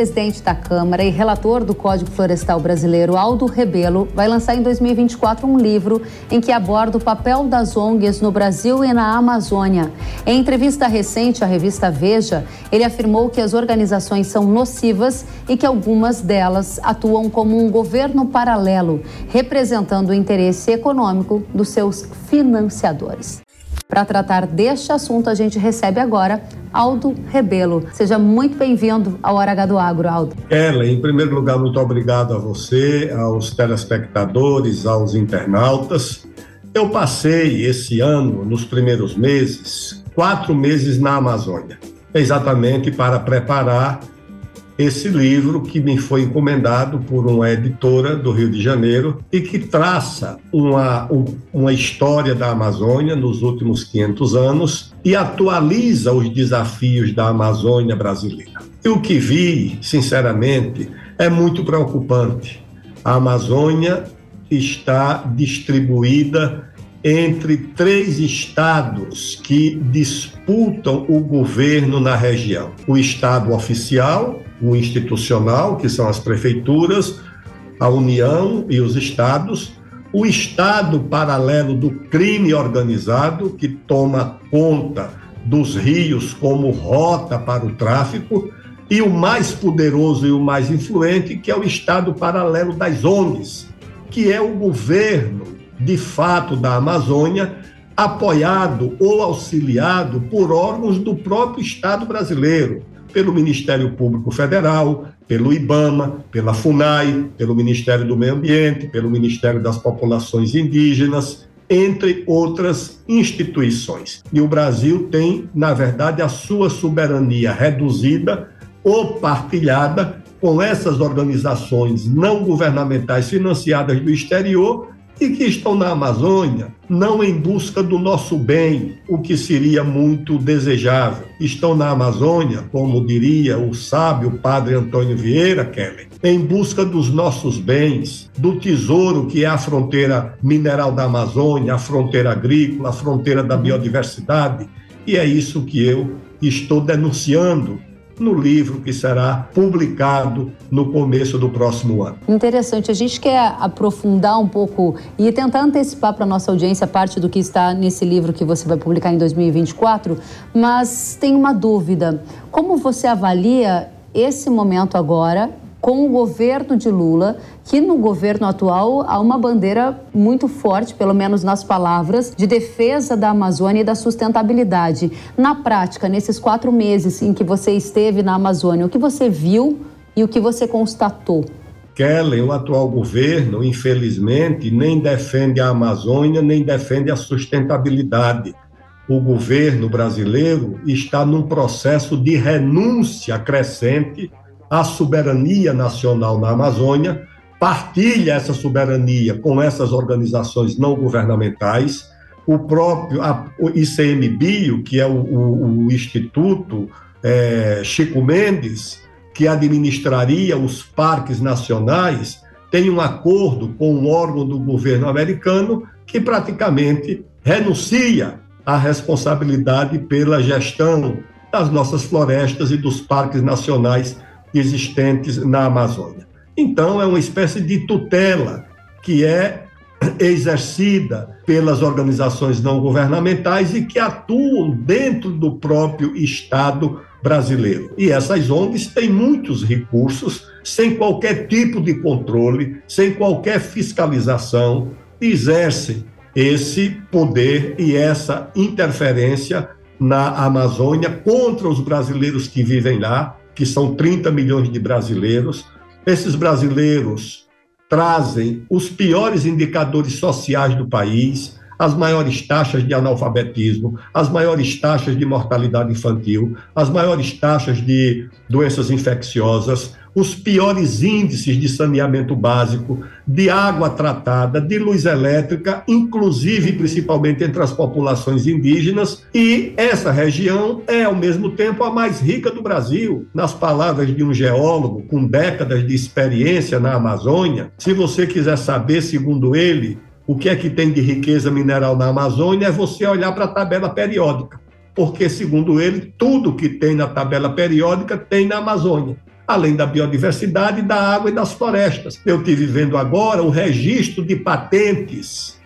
presidente da Câmara e relator do Código Florestal Brasileiro, Aldo Rebelo, vai lançar em 2024 um livro em que aborda o papel das ONGs no Brasil e na Amazônia. Em entrevista recente à revista Veja, ele afirmou que as organizações são nocivas e que algumas delas atuam como um governo paralelo, representando o interesse econômico dos seus financiadores. Para tratar deste assunto, a gente recebe agora Aldo Rebelo. Seja muito bem-vindo ao Hora H do Agro, Aldo. Ellen, em primeiro lugar, muito obrigado a você, aos telespectadores, aos internautas. Eu passei esse ano, nos primeiros meses, quatro meses na Amazônia, exatamente para preparar esse livro que me foi encomendado por uma editora do Rio de Janeiro e que traça uma, uma história da Amazônia nos últimos 500 anos e atualiza os desafios da Amazônia brasileira. E o que vi, sinceramente, é muito preocupante. A Amazônia está distribuída entre três estados que disputam o governo na região: o estado oficial, o institucional, que são as prefeituras, a União e os estados, o estado paralelo do crime organizado, que toma conta dos rios como rota para o tráfico, e o mais poderoso e o mais influente, que é o estado paralelo das ONGs, que é o governo, de fato, da Amazônia, apoiado ou auxiliado por órgãos do próprio Estado brasileiro, pelo Ministério Público Federal, pelo IBAMA, pela FUNAI, pelo Ministério do Meio Ambiente, pelo Ministério das Populações Indígenas, entre outras instituições. E o Brasil tem, na verdade, a sua soberania reduzida ou partilhada com essas organizações não governamentais financiadas do exterior e que estão na Amazônia não em busca do nosso bem, o que seria muito desejável. Estão na Amazônia, como diria o sábio padre Antônio Vieira Kelly, em busca dos nossos bens, do tesouro que é a fronteira mineral da Amazônia, a fronteira agrícola, a fronteira da biodiversidade. E é isso que eu estou denunciando no livro que será publicado no começo do próximo ano. Interessante. A gente quer aprofundar um pouco e tentar antecipar para a nossa audiência parte do que está nesse livro que você vai publicar em 2024, mas tem uma dúvida. Como você avalia esse momento agora com o governo de Lula, que no governo atual há uma bandeira muito forte, pelo menos nas palavras, de defesa da Amazônia e da sustentabilidade. Na prática, nesses quatro meses em que você esteve na Amazônia, o que você viu e o que você constatou? Kellen, o atual governo, infelizmente, nem defende a Amazônia, nem defende a sustentabilidade. O governo brasileiro está num processo de renúncia crescente a soberania nacional na Amazônia, partilha essa soberania com essas organizações não governamentais, o próprio a, ICMBio, que é o, o, o Instituto é, Chico Mendes, que administraria os parques nacionais, tem um acordo com um órgão do governo americano que praticamente renuncia à responsabilidade pela gestão das nossas florestas e dos parques nacionais existentes na Amazônia. Então, é uma espécie de tutela que é exercida pelas organizações não governamentais e que atuam dentro do próprio Estado brasileiro. E essas ONGs têm muitos recursos, sem qualquer tipo de controle, sem qualquer fiscalização, exercem esse poder e essa interferência na Amazônia contra os brasileiros que vivem lá, que são 30 milhões de brasileiros. Esses brasileiros trazem os piores indicadores sociais do país, as maiores taxas de analfabetismo, as maiores taxas de mortalidade infantil, as maiores taxas de doenças infecciosas, os piores índices de saneamento básico, de água tratada, de luz elétrica, inclusive principalmente entre as populações indígenas, e essa região é ao mesmo tempo a mais rica do Brasil. Nas palavras de um geólogo com décadas de experiência na Amazônia, se você quiser saber, segundo ele, o que é que tem de riqueza mineral na Amazônia é você olhar para a tabela periódica, porque, segundo ele, tudo que tem na tabela periódica tem na Amazônia. Além da biodiversidade, da água e das florestas. Eu tive vendo agora o registro de patentes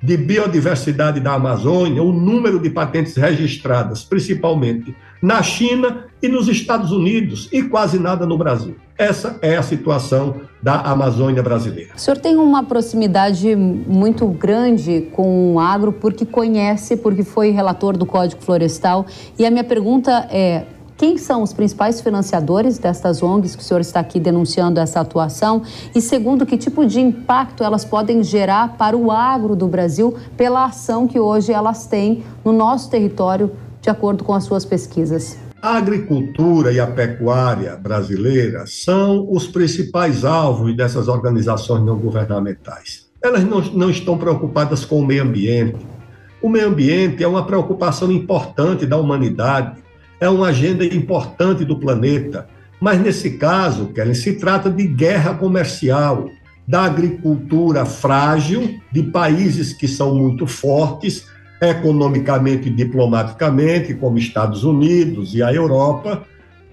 de biodiversidade da Amazônia, o número de patentes registradas, principalmente na China e nos Estados Unidos, e quase nada no Brasil. Essa é a situação da Amazônia brasileira. O senhor tem uma proximidade muito grande com o agro, porque conhece, porque foi relator do Código Florestal. E a minha pergunta é: quem são os principais financiadores destas ONGs que o senhor está aqui denunciando essa atuação? E segundo, que tipo de impacto elas podem gerar para o agro do Brasil pela ação que hoje elas têm no nosso território, de acordo com as suas pesquisas? A agricultura e a pecuária brasileira são os principais alvos dessas organizações não governamentais. Elas não, não estão preocupadas com o meio ambiente. O meio ambiente é uma preocupação importante da humanidade é uma agenda importante do planeta. Mas nesse caso, Kellen, se trata de guerra comercial, da agricultura frágil, de países que são muito fortes economicamente e diplomaticamente, como Estados Unidos e a Europa,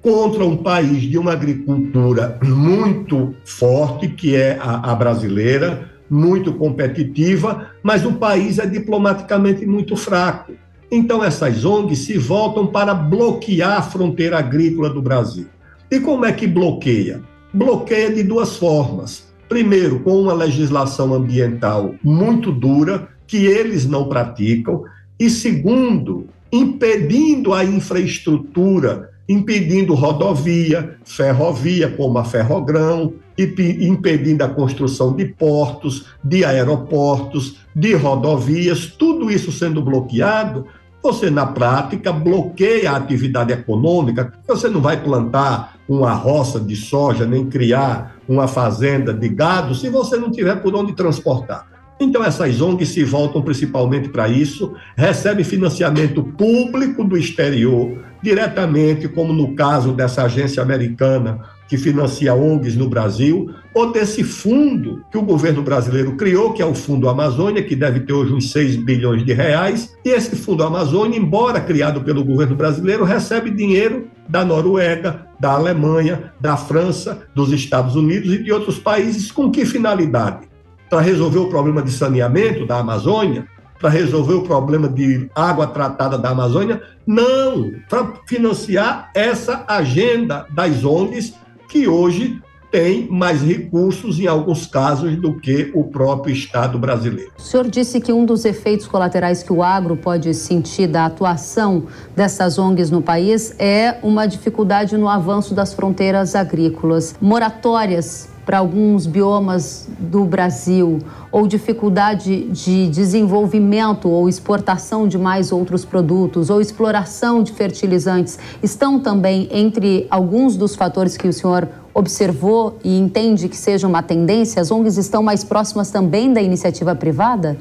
contra um país de uma agricultura muito forte, que é a, a brasileira, muito competitiva, mas o país é diplomaticamente muito fraco. Então, essas ONGs se voltam para bloquear a fronteira agrícola do Brasil. E como é que bloqueia? Bloqueia de duas formas. Primeiro, com uma legislação ambiental muito dura, que eles não praticam. E segundo, impedindo a infraestrutura, impedindo rodovia, ferrovia, como a Ferrogrão, impedindo a construção de portos, de aeroportos, de rodovias, tudo isso sendo bloqueado, você na prática bloqueia a atividade econômica, você não vai plantar uma roça de soja, nem criar uma fazenda de gado se você não tiver por onde transportar. Então, essas ONGs se voltam principalmente para isso, recebem financiamento público do exterior, diretamente, como no caso dessa agência americana que financia ONGs no Brasil, ou desse fundo que o governo brasileiro criou, que é o Fundo Amazônia, que deve ter hoje uns 6 bilhões de reais. E esse Fundo Amazônia, embora criado pelo governo brasileiro, recebe dinheiro da Noruega, da Alemanha, da França, dos Estados Unidos e de outros países. Com que finalidade? Para resolver o problema de saneamento da Amazônia? Para resolver o problema de água tratada da Amazônia? Não! Para financiar essa agenda das ONGs que hoje tem mais recursos, em alguns casos, do que o próprio Estado brasileiro. O senhor disse que um dos efeitos colaterais que o agro pode sentir da atuação dessas ONGs no país é uma dificuldade no avanço das fronteiras agrícolas. Moratórias para alguns biomas do Brasil, ou dificuldade de desenvolvimento ou exportação de mais outros produtos, ou exploração de fertilizantes, estão também entre alguns dos fatores que o senhor observou e entende que seja uma tendência? As ONGs estão mais próximas também da iniciativa privada?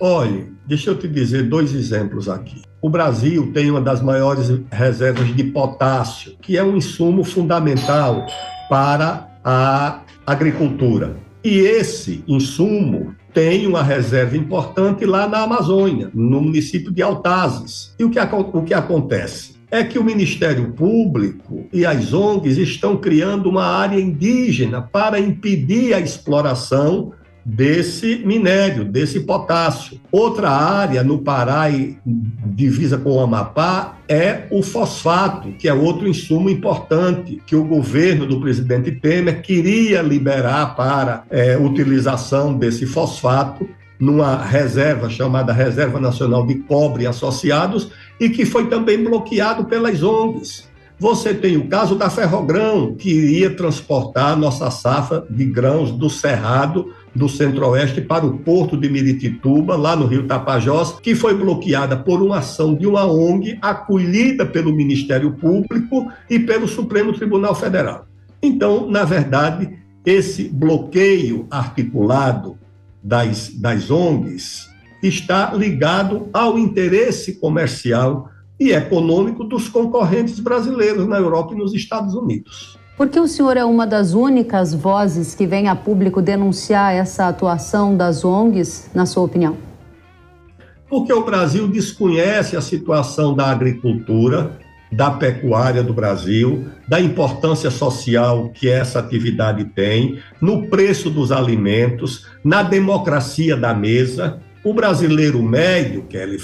Olhe, deixa eu te dizer dois exemplos aqui. O Brasil tem uma das maiores reservas de potássio, que é um insumo fundamental para a agricultura. E esse insumo tem uma reserva importante lá na Amazônia, no município de Altazes. E o que, o que acontece? É que o Ministério Público e as ONGs estão criando uma área indígena para impedir a exploração desse minério, desse potássio. Outra área no Pará e divisa com o Amapá é o fosfato, que é outro insumo importante que o governo do presidente Temer queria liberar para é, utilização desse fosfato numa reserva chamada Reserva Nacional de Cobre Associados e que foi também bloqueado pelas ONGs. Você tem o caso da Ferrogrão, que iria transportar nossa safra de grãos do Cerrado do Centro-Oeste para o porto de Miritituba, lá no Rio Tapajós, que foi bloqueada por uma ação de uma ONG acolhida pelo Ministério Público e pelo Supremo Tribunal Federal. Então, na verdade, esse bloqueio articulado das, das ONGs está ligado ao interesse comercial e econômico dos concorrentes brasileiros na Europa e nos Estados Unidos. Por que o senhor é uma das únicas vozes que vem a público denunciar essa atuação das ONGs, na sua opinião? Porque o Brasil desconhece a situação da agricultura, da pecuária do Brasil, da importância social que essa atividade tem, no preço dos alimentos, na democracia da mesa. O brasileiro médio, que ele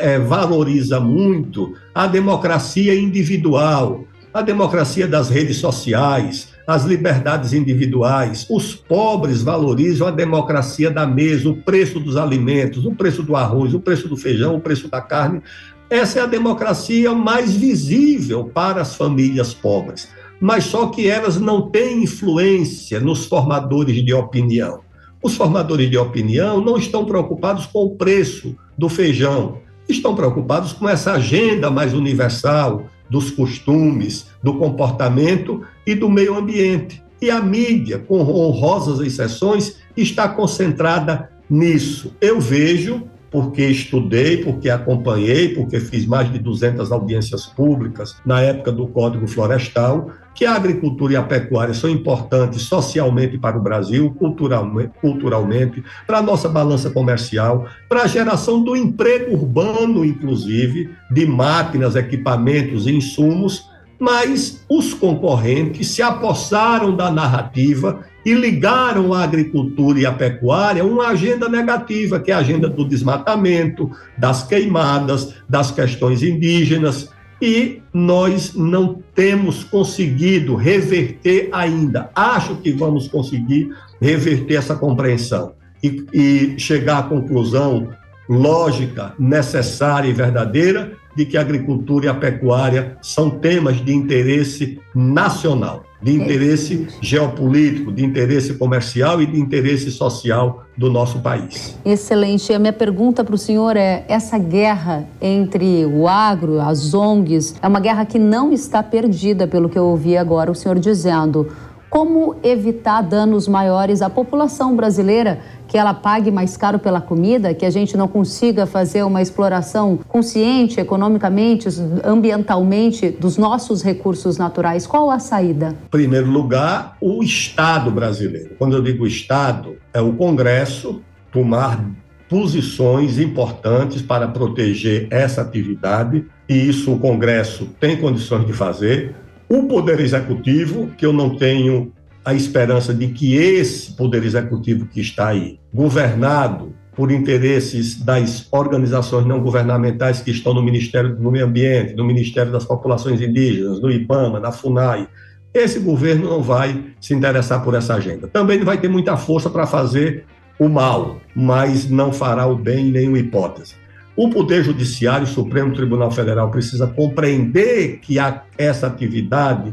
é, valoriza muito a democracia individual, a democracia das redes sociais, as liberdades individuais. Os pobres valorizam a democracia da mesa, o preço dos alimentos, o preço do arroz, o preço do feijão, o preço da carne. Essa é a democracia mais visível para as famílias pobres, mas só que elas não têm influência nos formadores de opinião. Os formadores de opinião não estão preocupados com o preço do feijão, estão preocupados com essa agenda mais universal dos costumes, do comportamento e do meio ambiente. E a mídia, com honrosas exceções, está concentrada nisso. Eu vejo porque estudei, porque acompanhei, porque fiz mais de 200 audiências públicas na época do Código Florestal, que a agricultura e a pecuária são importantes socialmente para o Brasil, culturalmente, culturalmente para a nossa balança comercial, para a geração do emprego urbano, inclusive, de máquinas, equipamentos e insumos, mas os concorrentes se apossaram da narrativa e ligaram a agricultura e a pecuária a uma agenda negativa, que é a agenda do desmatamento, das queimadas, das questões indígenas, e nós não temos conseguido reverter ainda. Acho que vamos conseguir reverter essa compreensão e, e chegar à conclusão lógica, necessária e verdadeira de que a agricultura e a pecuária são temas de interesse nacional, de interesse geopolítico, de interesse comercial e de interesse social do nosso país. Excelente. A minha pergunta para o senhor é: essa guerra entre o agro, as ONGs, é uma guerra que não está perdida, pelo que eu ouvi agora o senhor dizendo. Como evitar danos maiores à população brasileira, que ela pague mais caro pela comida, que a gente não consiga fazer uma exploração consciente, economicamente, ambientalmente, dos nossos recursos naturais? Qual a saída? Em primeiro lugar, o Estado brasileiro. Quando eu digo Estado, é o Congresso tomar posições importantes para proteger essa atividade, e isso o Congresso tem condições de fazer. O Poder Executivo, que eu não tenho a esperança de que esse Poder Executivo que está aí, governado por interesses das organizações não governamentais que estão no Ministério do Meio Ambiente, no Ministério das Populações Indígenas, no IPAMA, na FUNAI, esse governo não vai se interessar por essa agenda. Também não vai ter muita força para fazer o mal, mas não fará o bem em nenhuma hipótese. O Poder Judiciário, o Supremo Tribunal Federal, precisa compreender que a, essa atividade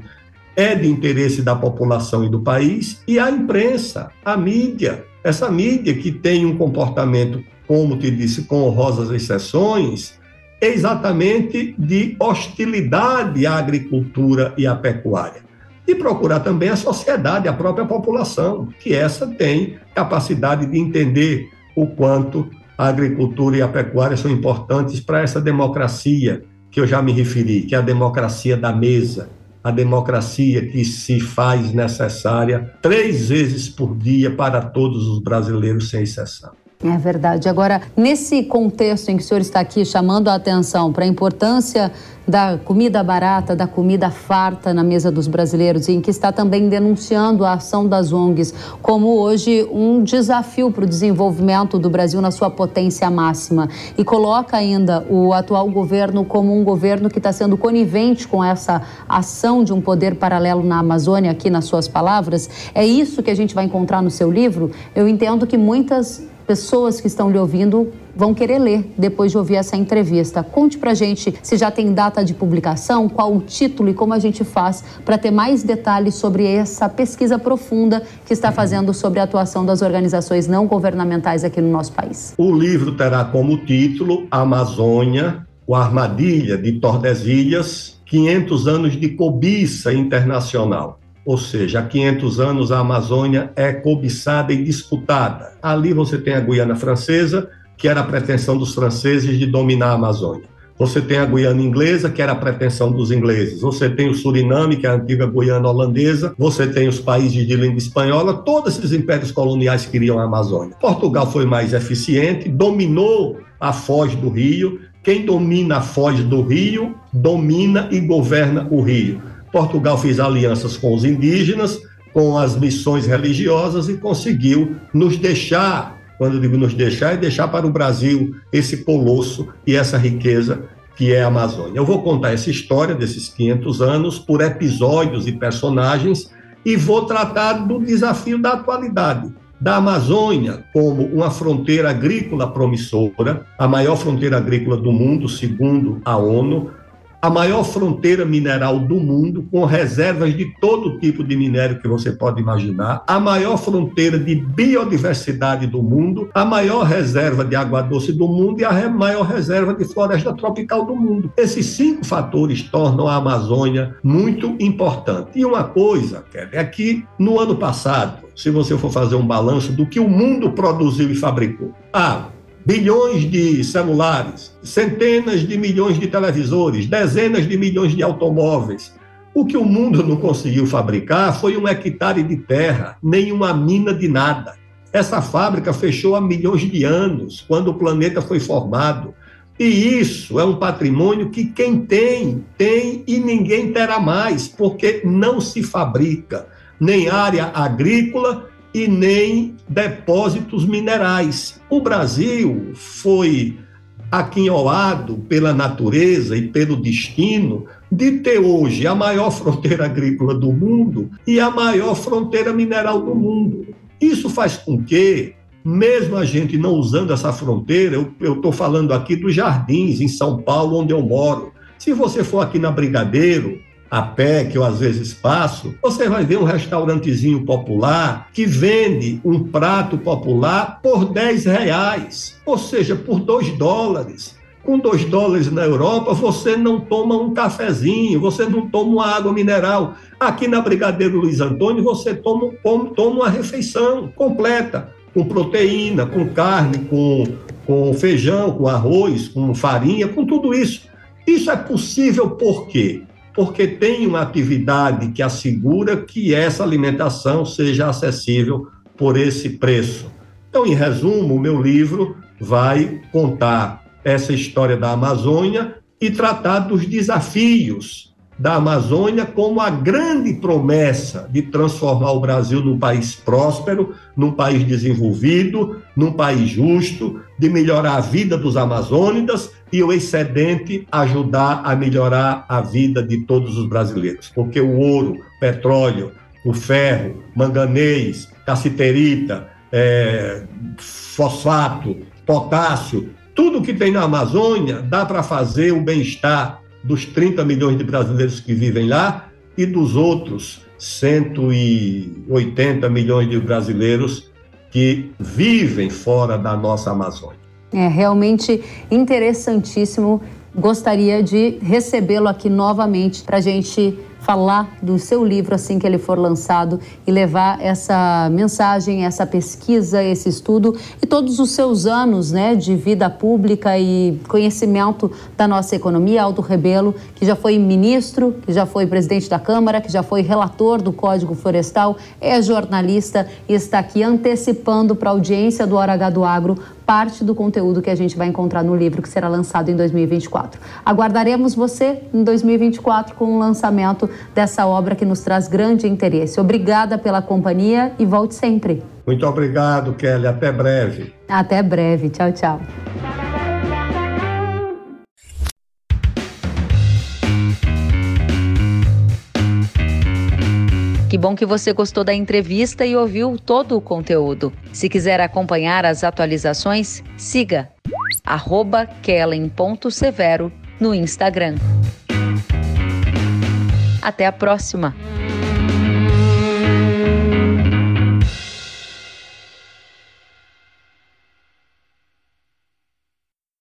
é de interesse da população e do país, e a imprensa, a mídia, essa mídia que tem um comportamento, como te disse, com honrosas exceções, exatamente de hostilidade à agricultura e à pecuária. E procurar também a sociedade, a própria população, que essa tem capacidade de entender o quanto a agricultura e a pecuária são importantes para essa democracia que eu já me referi, que é a democracia da mesa, a democracia que se faz necessária três vezes por dia para todos os brasileiros, sem exceção. É verdade. Agora, nesse contexto em que o senhor está aqui chamando a atenção para a importância da comida barata, da comida farta na mesa dos brasileiros, e em que está também denunciando a ação das ONGs como hoje um desafio para o desenvolvimento do Brasil na sua potência máxima. E coloca ainda o atual governo como um governo que está sendo conivente com essa ação de um poder paralelo na Amazônia, aqui nas suas palavras. É isso que a gente vai encontrar no seu livro? Eu entendo que muitas pessoas que estão lhe ouvindo vão querer ler depois de ouvir essa entrevista. Conte pra gente se já tem data de publicação, qual o título e como a gente faz para ter mais detalhes sobre essa pesquisa profunda que está fazendo sobre a atuação das organizações não governamentais aqui no nosso país. O livro terá como título Amazônia, o Armadilha de Tordesilhas, 500 anos de cobiça internacional ou seja, há 500 anos a Amazônia é cobiçada e disputada. Ali você tem a Guiana Francesa, que era a pretensão dos franceses de dominar a Amazônia. Você tem a Guiana Inglesa, que era a pretensão dos ingleses. Você tem o Suriname, que é a antiga Guiana Holandesa. Você tem os países de língua espanhola. Todos esses impérios coloniais queriam a Amazônia. Portugal foi mais eficiente, dominou a foz do rio Quem domina a foz do rio, domina e governa o rio. Portugal fez alianças com os indígenas, com as missões religiosas e conseguiu nos deixar, quando eu digo nos deixar, é deixar para o Brasil esse colosso e essa riqueza que é a Amazônia. Eu vou contar essa história desses 500 anos por episódios e personagens e vou tratar do desafio da atualidade da Amazônia como uma fronteira agrícola promissora, a maior fronteira agrícola do mundo, segundo a ONU, a maior fronteira mineral do mundo, com reservas de todo tipo de minério que você pode imaginar, a maior fronteira de biodiversidade do mundo, a maior reserva de água doce do mundo e a maior reserva de floresta tropical do mundo. Esses cinco fatores tornam a Amazônia muito importante. E uma coisa, é que no ano passado, se você for fazer um balanço do que o mundo produziu e fabricou, ah, bilhões de celulares, centenas de milhões de televisores, dezenas de milhões de automóveis. O que o mundo não conseguiu fabricar foi um hectare de terra, nem uma mina de nada. Essa fábrica fechou há milhões de anos, quando o planeta foi formado. E isso é um patrimônio que quem tem, tem e ninguém terá mais, porque não se fabrica nem área agrícola e nem depósitos minerais. O Brasil foi aquinhoado pela natureza e pelo destino de ter hoje a maior fronteira agrícola do mundo e a maior fronteira mineral do mundo. Isso faz com que, mesmo a gente não usando essa fronteira, eu estou falando aqui dos jardins, em São Paulo, onde eu moro. Se você for aqui na Brigadeiro, a pé, que eu às vezes passo, você vai ver um restaurantezinho popular que vende um prato popular por 10 reais, ou seja, por 2 dólares. Com 2 dólares na Europa, você não toma um cafezinho, você não toma uma água mineral. Aqui na Brigadeiro Luiz Antônio, você toma, toma uma refeição completa, com proteína, com carne, com, com feijão, com arroz, com farinha, com tudo isso. Isso é possível por quê? Porque tem uma atividade que assegura que essa alimentação seja acessível por esse preço. Então, em resumo, o meu livro vai contar essa história da Amazônia e tratar dos desafios da Amazônia como a grande promessa de transformar o Brasil num país próspero, num país desenvolvido, num país justo, de melhorar a vida dos amazônidas e o excedente ajudar a melhorar a vida de todos os brasileiros. Porque o ouro, petróleo, o ferro, manganês, cassiterita, é, fosfato, potássio, tudo que tem na Amazônia dá para fazer o bem-estar dos 30 milhões de brasileiros que vivem lá e dos outros 180 milhões de brasileiros que vivem fora da nossa Amazônia. É realmente interessantíssimo. Gostaria de recebê-lo aqui novamente para a gente falar do seu livro assim que ele for lançado e levar essa mensagem, essa pesquisa, esse estudo e todos os seus anos né, de vida pública e conhecimento da nossa economia. Aldo Rebelo, que já foi ministro, que já foi presidente da Câmara, que já foi relator do Código Florestal, é jornalista e está aqui antecipando para a audiência do Hora H do Agro parte do conteúdo que a gente vai encontrar no livro que será lançado em 2024. Aguardaremos você em 2024 com o lançamento dessa obra que nos traz grande interesse. Obrigada pela companhia e volte sempre. Muito obrigado, Kelly. Até breve. Até breve. Tchau, tchau. Que bom que você gostou da entrevista e ouviu todo o conteúdo. Se quiser acompanhar as atualizações, siga kellen.severo no Instagram. Até a próxima!